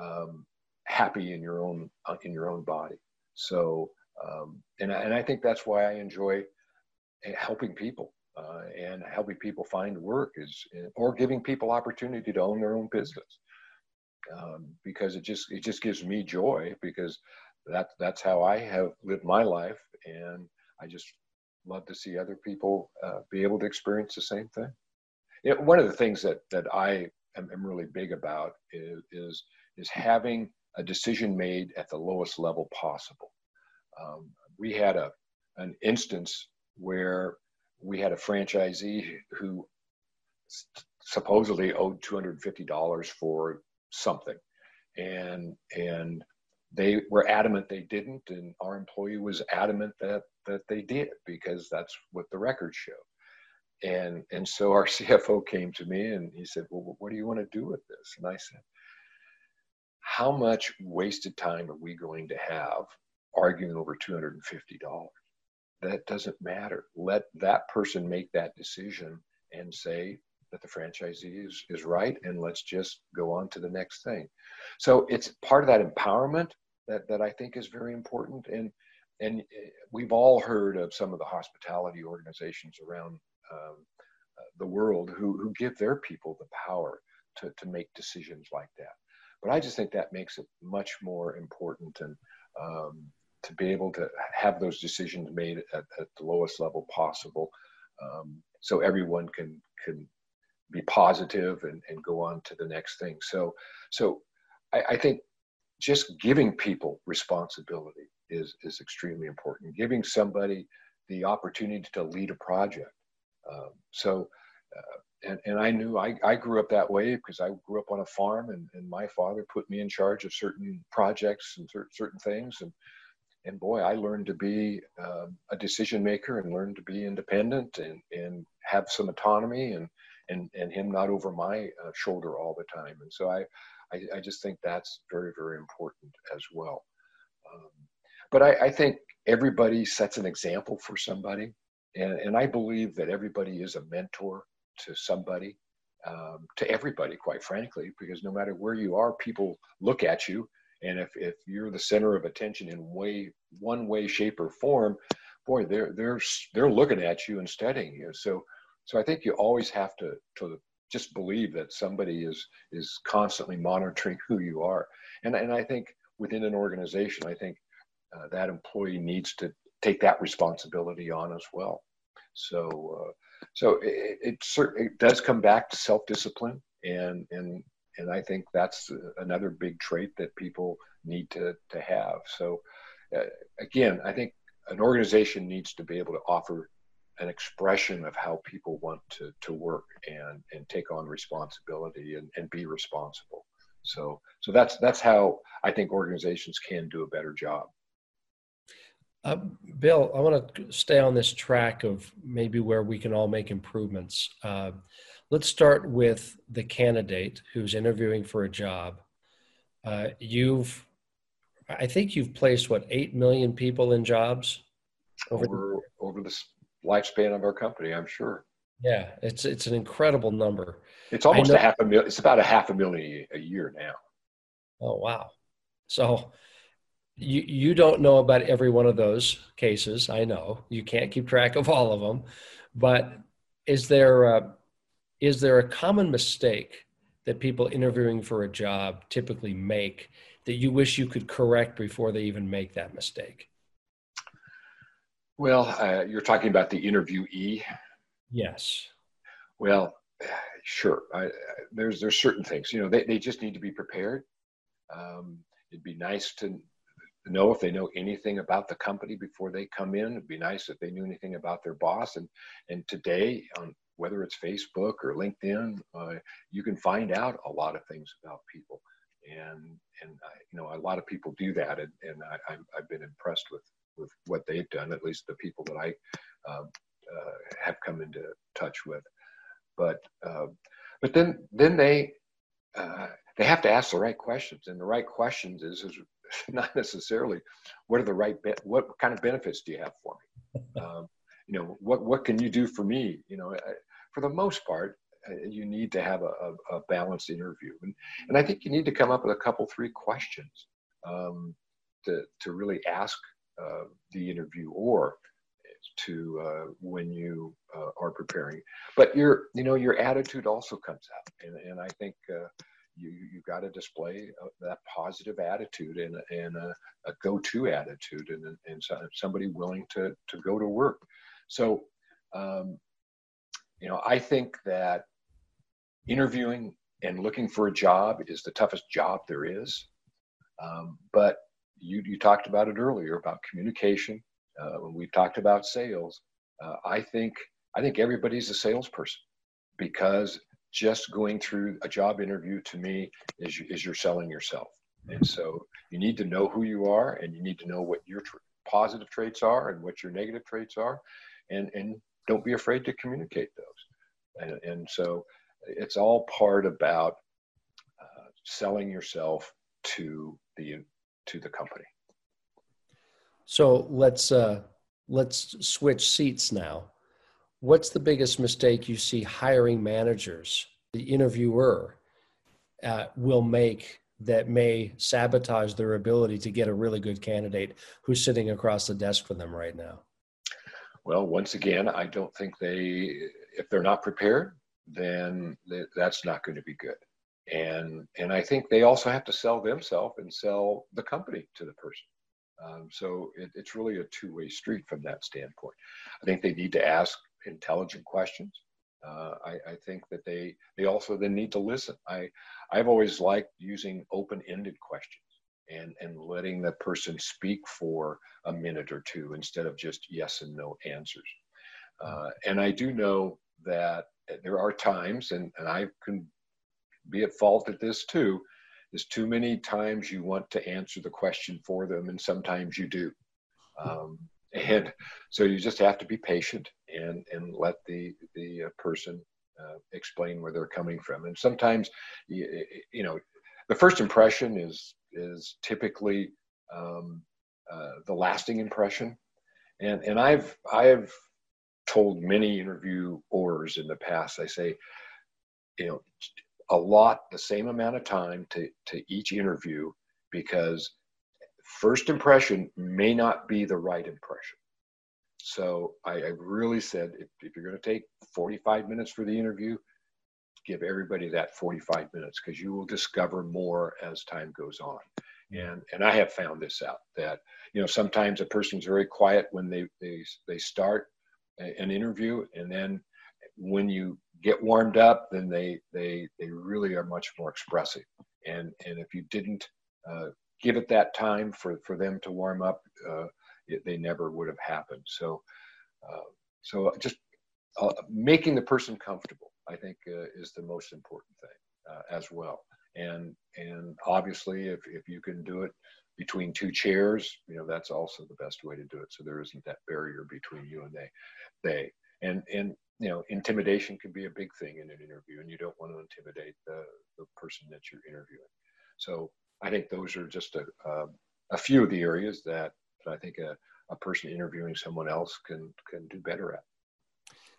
um, happy in your own, uh, in your own body. So, um, and, and I think that's why I enjoy eh, helping people uh, and helping people find work is, or giving people opportunity to own their own business. Um, because it just it just gives me joy because that that's how I have lived my life, and I just love to see other people uh, be able to experience the same thing. One of the things that that I am, am really big about is, is, is having a decision made at the lowest level possible. Um, we had a an instance where we had a franchisee who supposedly owed $250 for something. And and they were adamant they didn't and our employee was adamant that that they did because that's what the records show. And and so our cfo came to me and he said well what do you want to do with this? And i said how much wasted time are we going to have arguing over $250 that doesn't matter. Let that person make that decision and say that the franchisee is, is right and let's just go on to the next thing. So it's part of that empowerment that, that I think is very important. And, and eh, we've all heard of some of the hospitality organizations around um, uh, the world who, who give their people the power to, to make decisions like that. But I just think that makes it much more important and um, to be able to have those decisions made at, at the lowest level possible, um, so everyone can can be positive and, and go on to the next thing. So so I, I think just giving people responsibility is is extremely important. Giving somebody the opportunity to lead a project. Um, so. Uh, and, and I knew I, I grew up that way because I grew up on a farm and, and my father put me in charge of certain projects and certain things. And and boy, I learned to be um, a decision maker and learned to be independent and, and have some autonomy and, and, and him not over my uh, shoulder all the time. And so I, I, I, just think that's very, very important as well. Um, but I, I, think everybody sets an example for somebody. And, and I believe that everybody is a mentor to somebody, um, to everybody, quite frankly, because no matter where you are, people look at you and if, if you're the center of attention in way one way, shape, or form, boy, they're they're they're looking at you and studying you. So so I think you always have to to just believe that somebody is is constantly monitoring who you are. And and I think within an organization, I think uh, that employee needs to take that responsibility on as well. So uh, so it, it, it does come back to self discipline and and and I think that's another big trait that people need to to have. So, uh, again, I think an organization needs to be able to offer an expression of how people want to, to work and, and take on responsibility and, and be responsible. So, so that's that's how I think organizations can do a better job. Uh, Bill, I want to stay on this track of maybe where we can all make improvements. Uh, let's start with the candidate who's interviewing for a job. Uh, you've, I think you've placed what eight million people in jobs over over, over the lifespan of our company. I'm sure. Yeah, it's it's an incredible number. It's almost know, a half a million. It's about a half a million a year now. Oh wow! So you you don't know about every one of those cases. I know you can't keep track of all of them, but is there a, is there a common mistake that people interviewing for a job typically make that you wish you could correct before they even make that mistake? Well, uh, you're talking about the interviewee. Yes. Well, sure. I, there's there's certain things. You know, they, they just need to be prepared. Um, it'd be nice to know if they know anything about the company before they come in. It'd be nice if they knew anything about their boss. And and today on whether it's Facebook or LinkedIn, uh, you can find out a lot of things about people. And, and I, you know, a lot of people do that. And, and I, have been impressed with, with what they've done, at least the people that I um, uh, have come into touch with. But, uh, but then, then they, uh, they have to ask the right questions. And the right questions is, is not necessarily what are the right, be- what kind of benefits do you have for me? Um, you know what what can you do for me? You know for the most part uh, you need to have a, a, a, balanced interview. And, and i think you need to come up with a couple three questions um, to, to really ask uh, the interviewer to uh, when you uh, are preparing. But your you know your attitude also comes out. And, and i think uh, you you got to display uh, that positive attitude and, and a, a go-to attitude and, and somebody willing to to go to work so, um, you know, I think that interviewing and looking for a job is the toughest job there is. Um, but you, you talked about it earlier about communication. Uh, when we talked about sales, uh, I think I think everybody's a salesperson because just going through a job interview to me is is you're selling yourself. And so you need to know who you are and you need to know what your positive traits are and what your negative traits are. And, and don't be afraid to communicate those. And, and so it's all part about uh, selling yourself to the to the company. So let's uh, let's switch seats now. What's the biggest mistake you see hiring managers, the interviewer, uh, will make that may sabotage their ability to get a really good candidate who's sitting across the desk from them right now? Well, once again, I don't think they, if they're not prepared, then that's not going to be good. And and I think they also have to sell themselves and sell the company to the person. Um, so it, it's really a two-way street from that standpoint. I think they need to ask intelligent questions. Uh, I, I, think that they they also then need to listen. I I've always liked using open-ended questions and and letting the person speak for a minute or two instead of just yes and no answers. Uh, and I do know that there are times, and, and I can be at fault at this too, is too many times you want to answer the question for them, and sometimes you do. Um, and so you just have to be patient and and let the the uh, person uh, explain where they're coming from. And sometimes, you, you know, the first impression is is typically um, uh, the lasting impression. And and I've I've told many interviewers in the past. I say, you know, allot the same amount of time to, to each interview because first impression may not be the right impression. So I, I really said if, if you're going to take 45 minutes for the interview, give everybody that 45 minutes because you will discover more as time goes on. And, and I have found this out that you know sometimes a person's very quiet when they they, they start an interview and then when you get warmed up, then they they they really are much more expressive. And and if you didn't uh, give it that time for for them to warm up, uh, it, they never would have happened. So uh, so just uh, making the person comfortable, I think, uh, is the most important thing uh, as well. And and obviously, if if you can do it between two chairs, you know that's also the best way to do it. So there isn't that barrier between you and they. They and and you know, intimidation can be a big thing in an interview, and you don't want to intimidate the, the person that you're interviewing. So I think those are just a, uh, a few of the areas that, that I think a, a person interviewing someone else can can do better at.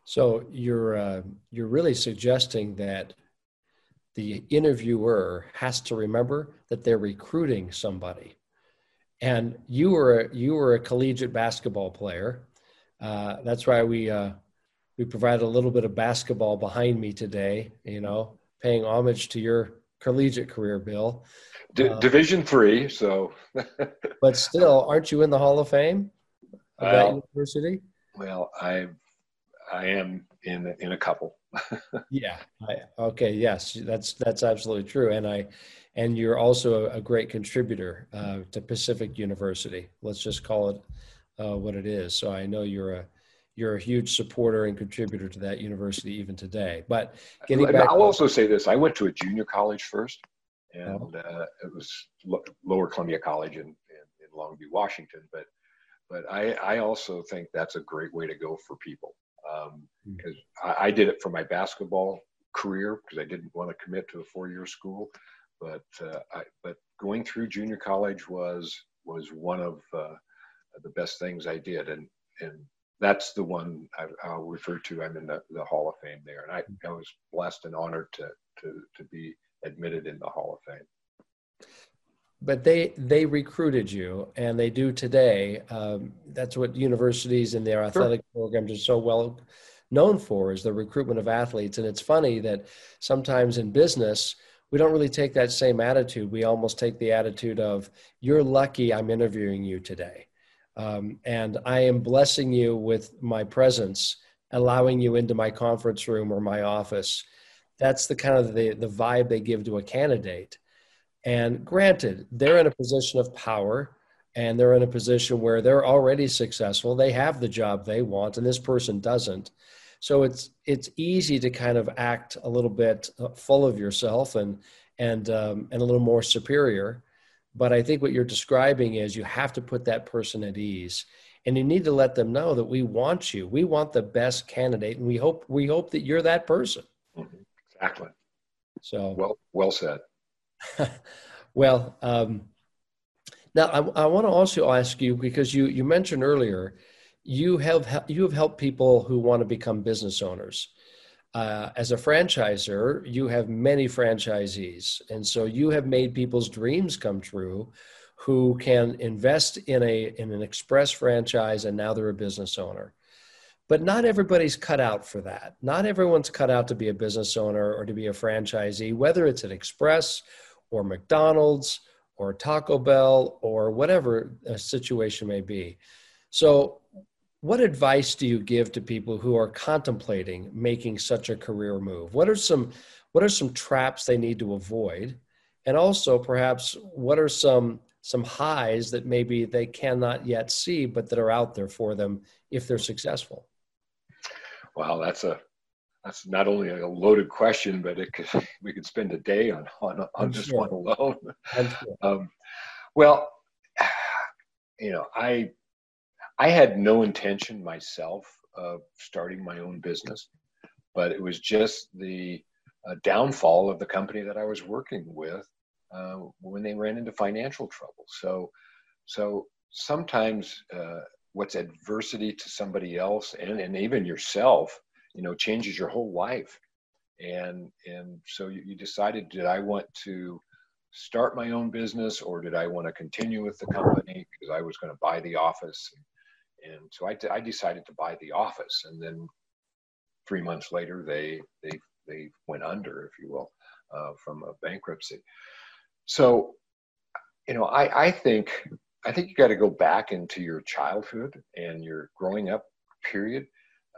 So you're uh, you're really suggesting that the interviewer has to remember that they're recruiting somebody, and you were a, you were a collegiate basketball player. Uh, that's why we uh, we provided a little bit of basketball behind me today, you know, paying homage to your collegiate career, Bill. D- uh, Division three, so. but still, aren't you in the Hall of Fame of well, that university? Well, I, I am in in a couple. yeah. I, okay. Yes, that's that's absolutely true, and I, and you're also a, great contributor uh, to Pacific University. Let's just call it uh, what it is. So I know you're a you're a huge supporter and contributor to that university even today. But getting back, I'll also say this: I went to a junior college first, and uh, it was Lower Columbia College in, in, in Longview, Washington. But but I, I also think that's a great way to go for people because um, mm. I, I did it for my basketball career because I didn't want to commit to a four-year school. But uh, I, but going through junior college was was one of uh, the best things I did, and and that's the one I, will refer to. I'm in the, the Hall of Fame there, and I, I was blessed and honored to to to be admitted in the Hall of Fame. But they they recruited you, and they do today. Um, that's what universities and their athletic sure. programs are so well known for is the recruitment of athletes. And it's funny that sometimes in business we don't really take that same attitude. We almost take the attitude of "You're lucky I'm interviewing you today." Um, and I am blessing you with my presence, allowing you into my conference room or my office. That's the kind of the, the vibe they give to a candidate. And granted, they're in a position of power and they're in a position where they're already successful. They have the job they want, and this person doesn't. So it's it's easy to kind of act a little bit uh, full of yourself and and um, and a little more superior But I think what you're describing is you have to put that person at ease and you need to let them know that we want you. We want the best candidate and we hope we hope that you're that person. Mm-hmm. Exactly. So well well said. well, um, now I, I want to also ask you because you you mentioned earlier you have you have helped people who want to become business owners. Uh, as a franchisor, you have many franchisees, and so you have made people's dreams come true, who can invest in a in an express franchise, and now they're a business owner. But not everybody's cut out for that. Not everyone's cut out to be a business owner or to be a franchisee, whether it's an Express or McDonald's or Taco Bell or whatever a situation may be. So, what advice do you give to people who are contemplating making such a career move? What are some what are some traps they need to avoid? And also perhaps what are some some highs that maybe they cannot yet see but that are out there for them if they're successful? Wow, that's a that's not only a loaded question, but it could we could spend a day on on, on this sure. one alone. Sure. Um, well, you know, I I had no intention myself of starting my own business, but it was just the uh, downfall of the company that I was working with uh, when they ran into financial trouble. So, so sometimes uh, what's adversity to somebody else and, and even yourself, you know, changes your whole life. And, and so you, you decided, did I want to start my own business or did I want to continue with the company because I was going to buy the office? And, so I, I decided to buy the office. And then three months later, they, they, they went under, if you will, uh, from a bankruptcy. So, you know, I, I think I think you got to go back into your childhood and your growing up period.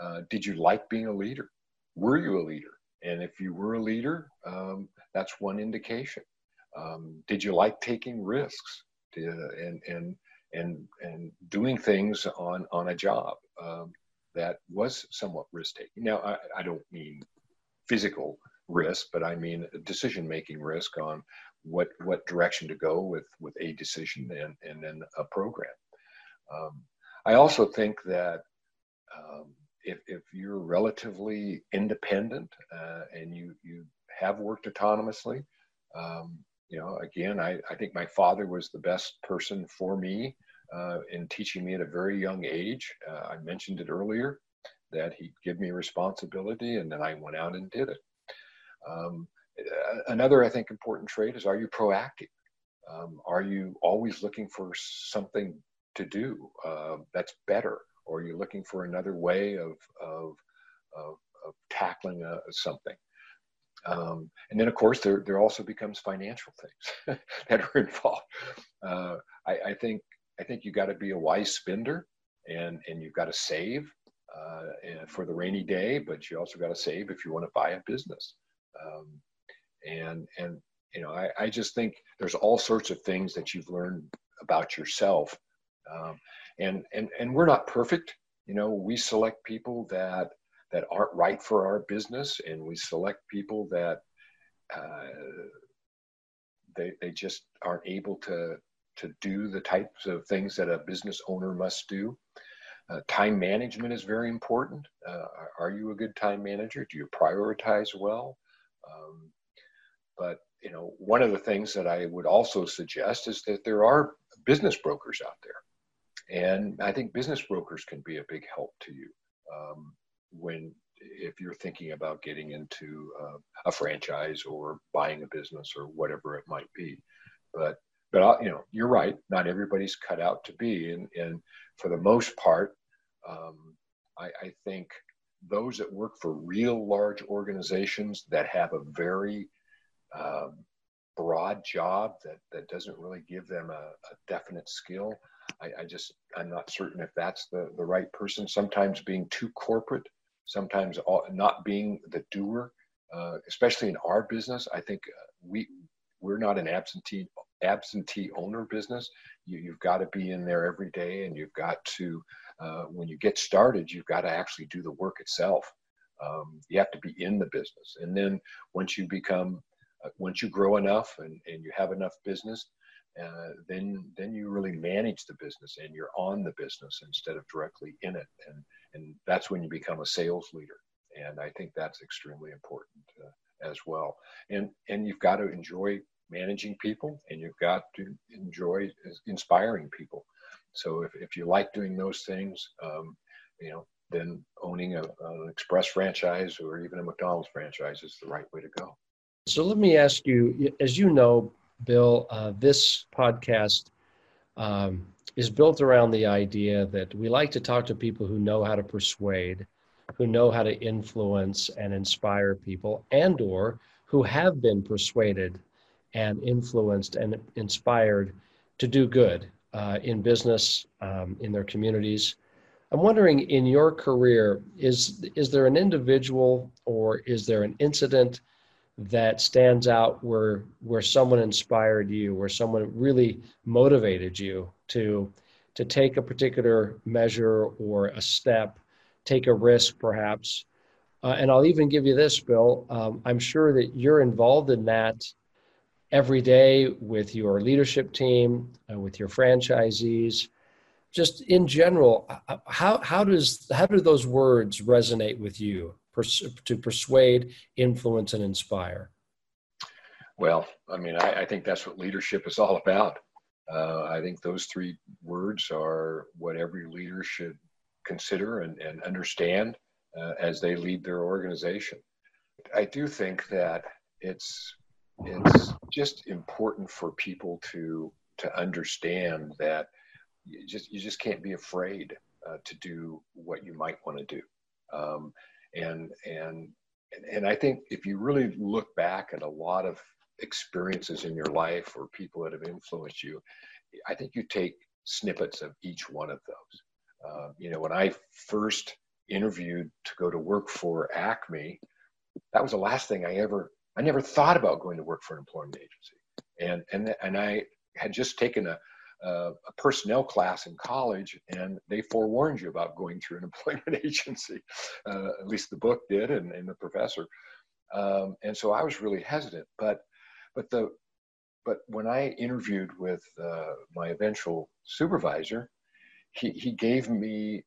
Uh, did you like being a leader? Were you a leader? And if you were a leader, um, that's one indication. Um, did you like taking risks did, and and and and doing things on on a job um, that was somewhat risk taking? Now, I, I don't mean physical risk, but I mean decision making risk on what what direction to go with with a decision and and then a program. Um, I also think that um, if if you're relatively independent uh, and you you have worked autonomously, um, you know, again, I, I think my father was the best person for me uh, in teaching me at a very young age. Uh, I mentioned it earlier that he'd give me responsibility, and then I went out and did it. Um, another, I think, important trait is are you proactive? Um, are you always looking for something to do uh, that's better? Or you're looking for another way of, of, of, of tackling a, uh, something? Um, and then, of course, there, there also becomes financial things that are involved. Uh, I, I, think I think you got to be a wise spender, and and you've got to save uh, for the rainy day, but you also got to save if you want to buy a business. Um, and and you know I, I just think there's all sorts of things that you've learned about yourself um, and and and we're not perfect. You know we select people that that aren't right for our business and we select people that uh, they, they just aren't able to to do the types of things that a business owner must do. Uh, time management is very important. Uh, are you a good time manager? Do you prioritize well? Um, but you know, one of the things that I would also suggest is that there are business brokers out there, and I think business brokers can be a big help to you um, when if you're thinking about getting into uh, a franchise or buying a business or whatever it might be. But but uh, you know, you're right. Not everybody's cut out to be, and and for the most part, um, I, I think those that work for real large organizations that have a very um, broad job that, that doesn't really give them a, a definite skill. I, I, just, I'm not certain if that's the, the right person. Sometimes being too corporate, sometimes all, not being the doer, uh, especially in our business, I think uh, we, we're not an absentee absentee owner business. You, you've got to be in there every day and you've got to, uh, when you get started, you've got to actually do the work itself. Um, you have to be in the business. And then once you become once you grow enough and, and you have enough business, uh, then then you really manage the business and you're on the business instead of directly in it, and and that's when you become a sales leader. And I think that's extremely important uh, as well. And and you've got to enjoy managing people, and you've got to enjoy inspiring people. So if, if you like doing those things, um, you know, then owning a, an express franchise or even a McDonald's franchise is the right way to go. So let me ask you, as you know, Bill, uh, this podcast um, is built around the idea that we like to talk to people who know how to persuade, who know how to influence and inspire people, and or who have been persuaded and influenced and inspired to do good uh, in business, um, in their communities. I'm wondering, in your career, is is there an individual or is there an incident that stands out where where someone inspired you, where someone really motivated you to to take a particular measure or a step, take a risk, perhaps? Uh, and I'll even give you this, Bill. Um, I'm sure that you're involved in that every day with your leadership team, uh, with your franchisees. Just in general, uh, how, how, does, how do those words resonate with you pers- to persuade, influence, and inspire? Well, I mean, I, I think that's what leadership is all about. Uh, I think those three words are what every leader should consider and, and understand uh, as they lead their organization. I do think that it's it's just important for people to to understand that you just you just can't be afraid uh, to do what you might want to do um, and and and I think if you really look back at a lot of experiences in your life or people that have influenced you, I think you take snippets of each one of those. Uh, you know, when I first interviewed to go to work for Acme, that was the last thing I ever I never thought about going to work for an employment agency. And, and, and I had just taken a, a, a personnel class in college, and they forewarned you about going through an employment agency. Uh, at least the book did, and, and the professor. Um, and so I was really hesitant. But, but, the, but when I interviewed with uh, my eventual supervisor, he, he gave me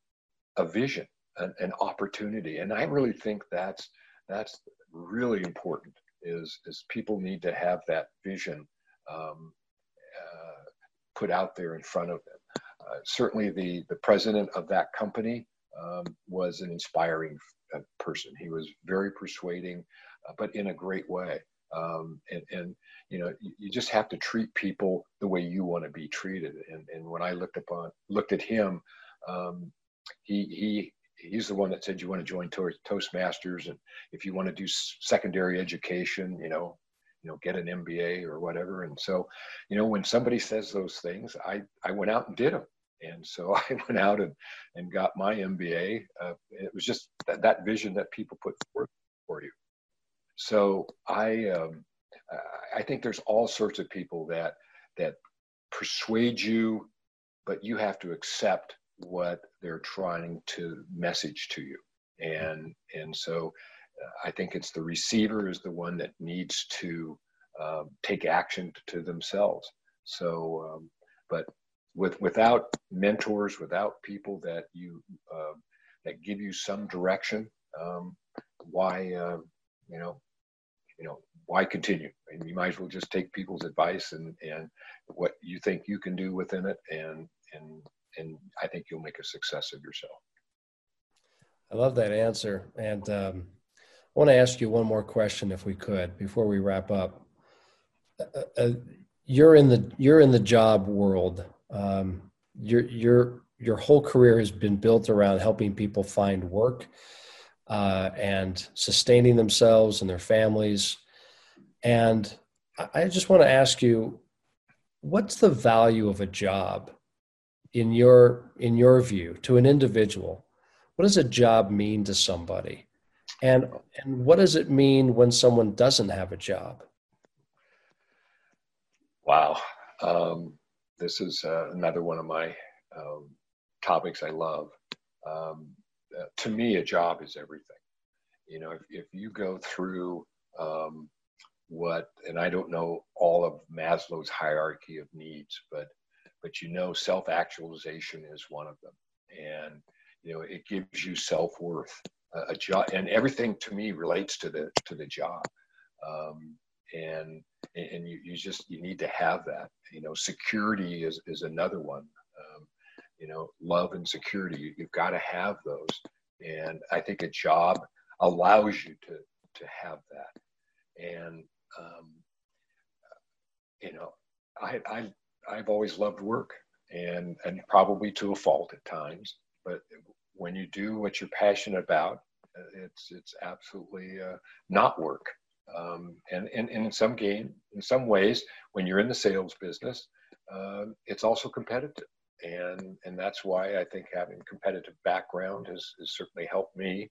a vision, an, an opportunity. And I really think that's, that's really important is is people need to have that vision um, uh, put out there in front of them. Uh, certainly, the the president of that company um, was an inspiring uh, person. He was very persuading, uh, but in a great way. Um, and, and you know you, you, just have to treat people the way you want to be treated. And, and when I looked upon looked at him, um, he he he's the one that said you want to join Toastmasters, and if you want to do secondary education, you know, you know, get an MBA or whatever. And so, you know, when somebody says those things, I I went out and did them. And so I went out and, and got my MBA. Uh, it was just that, that vision that people put forth for you. So I um, I think there's all sorts of people that that persuade you, but you have to accept what they're trying to message to you and and so i think it's the receiver is the one that needs to um, take action to themselves so um, but with without mentors without people that you uh, that give you some direction um, why uh, you know you know why continue and you might as well just take people's advice and and what you think you can do within it and and and I think you'll make a success of yourself. I love that answer. And um, I want to ask you one more question, if we could, before we wrap up. Uh, uh, you're in the you're in the job world. Um, your your your whole career has been built around helping people find work uh, and sustaining themselves and their families. And I just want to ask you, what's the value of a job in your in your view to an individual what does a job mean to somebody and and what does it mean when someone doesn't have a job? Wow. Um, this is uh, another one of my um, topics i love. Um, uh, to me a job is everything. You know if, if you go through um, what and i don't know all of Maslow's hierarchy of needs, but but you know self-actualization is one of them, and you know it gives you self-worth. A job and everything to me relates to the to the job. Um, and and you, you just you need to have that you know security is is another one. Um, you know love and security you, you've got to have those. And i think a job allows you to to have that. And um, you know i i i've always loved work and and probably to a fault at times but when you do what you're passionate about it's it's absolutely uh, not work um, and, and, and in some game, in some ways, when you're in the sales business, uh, it's also competitive. And, and that's why I think having a competitive background has, has certainly helped me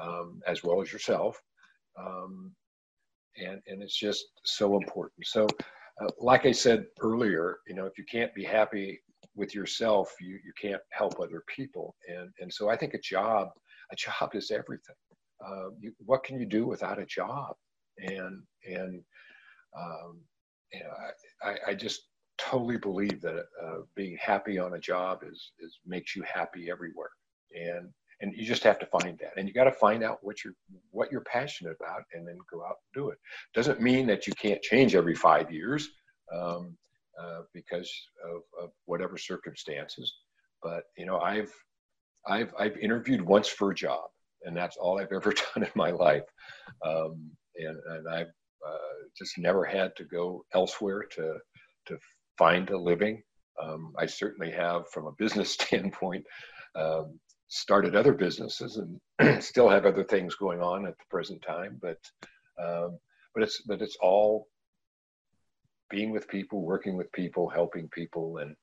um, as well as yourself. Um, and, and it's just so important. So, uh, like I said earlier, you know, if you can't be happy with yourself, you, you can't help other people. And, and so I think a job, a job is everything. Uh, you, what can you do without a job? and and um, you know, I, I just totally believe that uh, being happy on a job is is makes you happy everywhere, and and you just have to find that, and you got to find out what you're what you're passionate about, and then go out and do it. Doesn't mean that you can't change every five years um, uh, because of, of whatever circumstances, but you know I've I've I've interviewed once for a job, and that's all I've ever done in my life. Um, and, and I've uh, just never had to go elsewhere to to find a living. Um, I certainly have, from a business standpoint, um, started other businesses and still have other things going on at the present time. But um, but it's but it's all being with people, working with people, helping people, and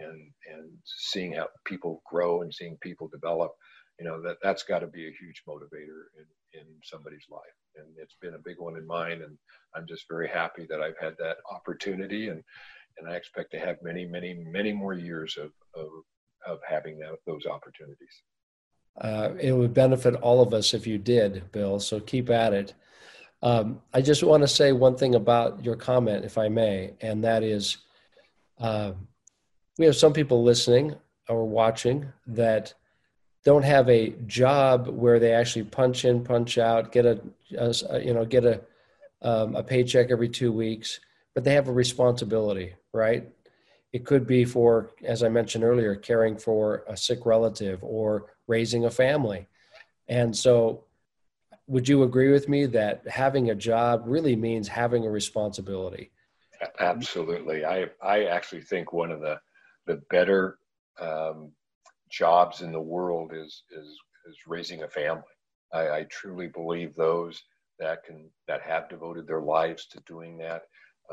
and and seeing how people grow and seeing people develop. You know that that's got to be a huge motivator in in somebody's life and it's been a big one in mine. And I'm just very happy that I've had that opportunity, and and I expect to have many, many, many more years of of, of having that, those opportunities. Uh, it would benefit all of us if you did, Bill. So keep at it. Um, I just want to say one thing about your comment, if I may, and that is uh, we have some people listening or watching that don't have a job where they actually punch in, punch out, get a, a you know, get a um, a paycheck every two weeks, but they have a responsibility, right? It could be for, as I mentioned earlier, caring for a sick relative or raising a family. And so, would you agree with me that having a job really means having a responsibility? Absolutely. I, I actually think one of the, the better um, jobs in the world is is is raising a family. I, I truly believe those that can that have devoted their lives to doing that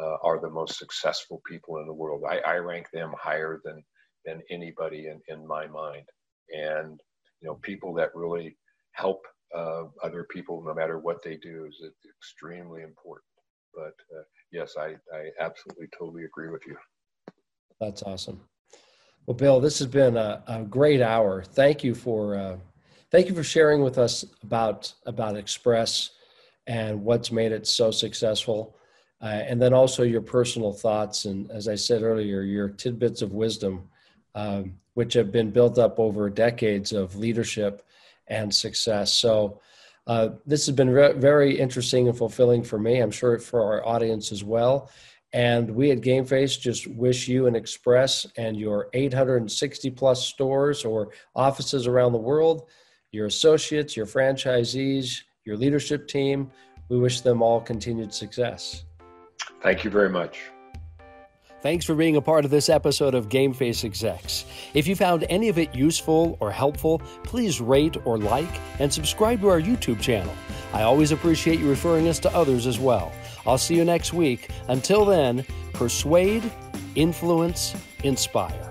uh, are the most successful people in the world. I, I rank them higher than than anybody in, in my mind. And you know, people that really help uh, other people, no matter what they do, is extremely important. But uh, yes, I, I absolutely totally agree with you. That's awesome. Well, Bill, this has been a, a great hour. Thank you for uh, thank you for sharing with us about about Express and what's made it so successful, uh, and then also your personal thoughts and, as I said earlier, your tidbits of wisdom, um, which have been built up over decades of leadership and success. So. Uh, this has been re- very interesting and fulfilling for me. I'm sure for our audience as well. And we at GameFace just wish you and Express and your 860 plus stores or offices around the world, your associates, your franchisees, your leadership team, we wish them all continued success. Thank you very much. Thanks for being a part of this episode of GameFace Execs. If you found any of it useful or helpful, please rate or like and subscribe to our YouTube channel. I always appreciate you referring us to others as well. I'll see you next week. Until then, persuade, influence, inspire.